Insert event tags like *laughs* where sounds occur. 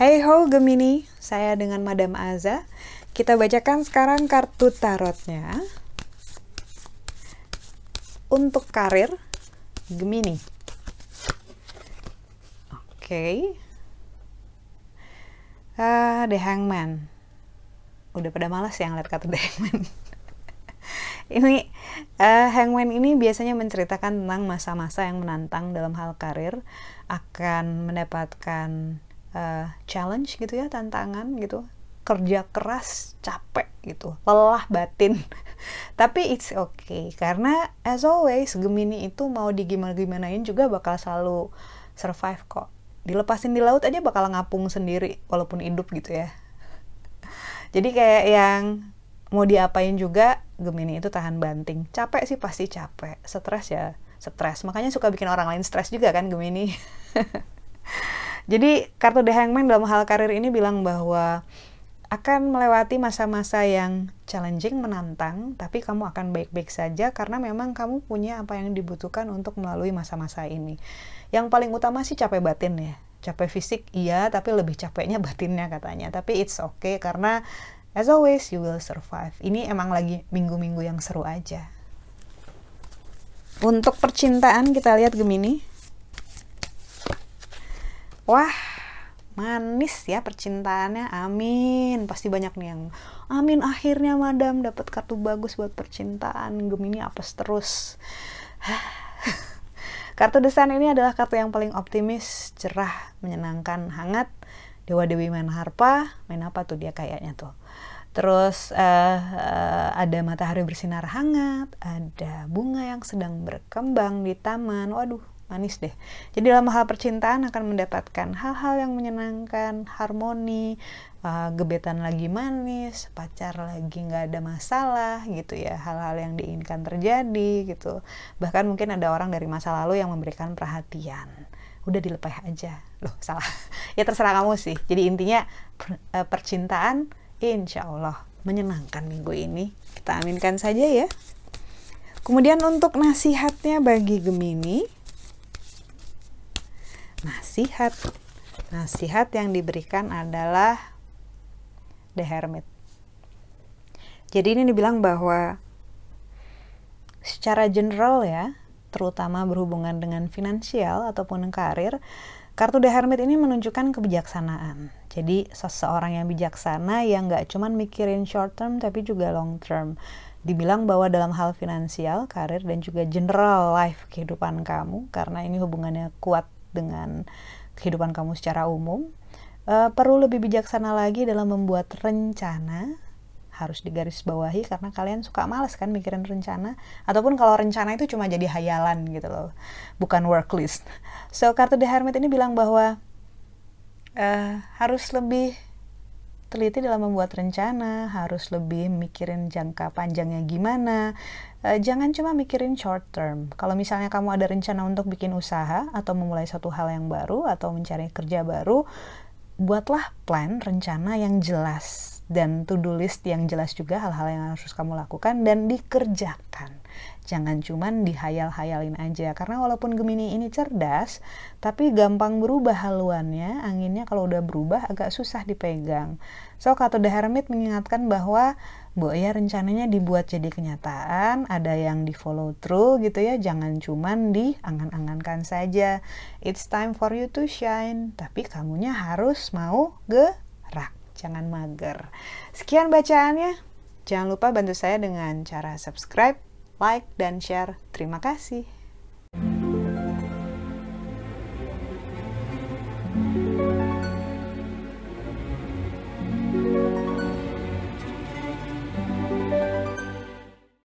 Hey ho Gemini, saya dengan Madam Aza. Kita bacakan sekarang kartu tarotnya. Untuk karir, Gemini. Oke. Okay. Uh, The Hangman. Udah pada malas ya ngeliat kartu The Hangman. *laughs* ini uh, Hangman ini biasanya menceritakan tentang masa-masa yang menantang dalam hal karir akan mendapatkan uh, challenge gitu ya tantangan gitu kerja keras capek gitu lelah batin. *laughs* Tapi it's okay karena as always Gemini itu mau digimana gimanain juga bakal selalu survive kok. Dilepasin di laut aja bakal ngapung sendiri walaupun hidup gitu ya. *laughs* Jadi kayak yang mau diapain juga Gemini itu tahan banting capek sih pasti capek stres ya stres makanya suka bikin orang lain stres juga kan Gemini *laughs* Jadi kartu The Hangman dalam hal karir ini bilang bahwa akan melewati masa-masa yang challenging, menantang, tapi kamu akan baik-baik saja karena memang kamu punya apa yang dibutuhkan untuk melalui masa-masa ini. Yang paling utama sih capek batin ya. Capek fisik iya, tapi lebih capeknya batinnya katanya. Tapi it's okay karena as always you will survive. Ini emang lagi minggu-minggu yang seru aja. Untuk percintaan kita lihat Gemini. Wah manis ya percintaannya. Amin. Pasti banyak nih yang amin akhirnya madam dapat kartu bagus buat percintaan. Gemini apes terus. *laughs* Kartu desain ini adalah kartu yang paling optimis cerah menyenangkan hangat Dewa Dewi main harpa main apa tuh dia kayaknya tuh terus uh, uh, ada matahari bersinar hangat ada bunga yang sedang berkembang di taman waduh manis deh. Jadi dalam hal percintaan akan mendapatkan hal-hal yang menyenangkan, harmoni, uh, gebetan lagi manis, pacar lagi nggak ada masalah gitu ya, hal-hal yang diinginkan terjadi gitu. Bahkan mungkin ada orang dari masa lalu yang memberikan perhatian. Udah dilepas aja. Loh, salah. *laughs* ya terserah kamu sih. Jadi intinya per, uh, percintaan insya Allah menyenangkan minggu ini. Kita aminkan saja ya. Kemudian untuk nasihatnya bagi Gemini, nasihat. Nasihat yang diberikan adalah The Hermit. Jadi ini dibilang bahwa secara general ya, terutama berhubungan dengan finansial ataupun karir, kartu The Hermit ini menunjukkan kebijaksanaan. Jadi seseorang yang bijaksana yang nggak cuma mikirin short term tapi juga long term. Dibilang bahwa dalam hal finansial, karir, dan juga general life kehidupan kamu, karena ini hubungannya kuat dengan kehidupan kamu secara umum, uh, perlu lebih bijaksana lagi dalam membuat rencana harus digarisbawahi karena kalian suka males kan mikirin rencana ataupun kalau rencana itu cuma jadi hayalan gitu loh bukan work list so kartu The Hermit ini bilang bahwa uh, harus lebih teliti dalam membuat rencana, harus lebih mikirin jangka panjangnya gimana. E, jangan cuma mikirin short term. Kalau misalnya kamu ada rencana untuk bikin usaha atau memulai satu hal yang baru atau mencari kerja baru, buatlah plan rencana yang jelas dan to-do list yang jelas juga hal-hal yang harus kamu lakukan dan dikerjakan. Jangan cuman dihayal-hayalin aja. Karena walaupun Gemini ini cerdas tapi gampang berubah haluannya anginnya kalau udah berubah agak susah dipegang. So kata The Hermit mengingatkan bahwa Bu ya rencananya dibuat jadi kenyataan, ada yang di follow through gitu ya, jangan cuman diangan-angankan saja. It's time for you to shine, tapi kamunya harus mau gerak, jangan mager. Sekian bacaannya. Jangan lupa bantu saya dengan cara subscribe, like, dan share. Terima kasih.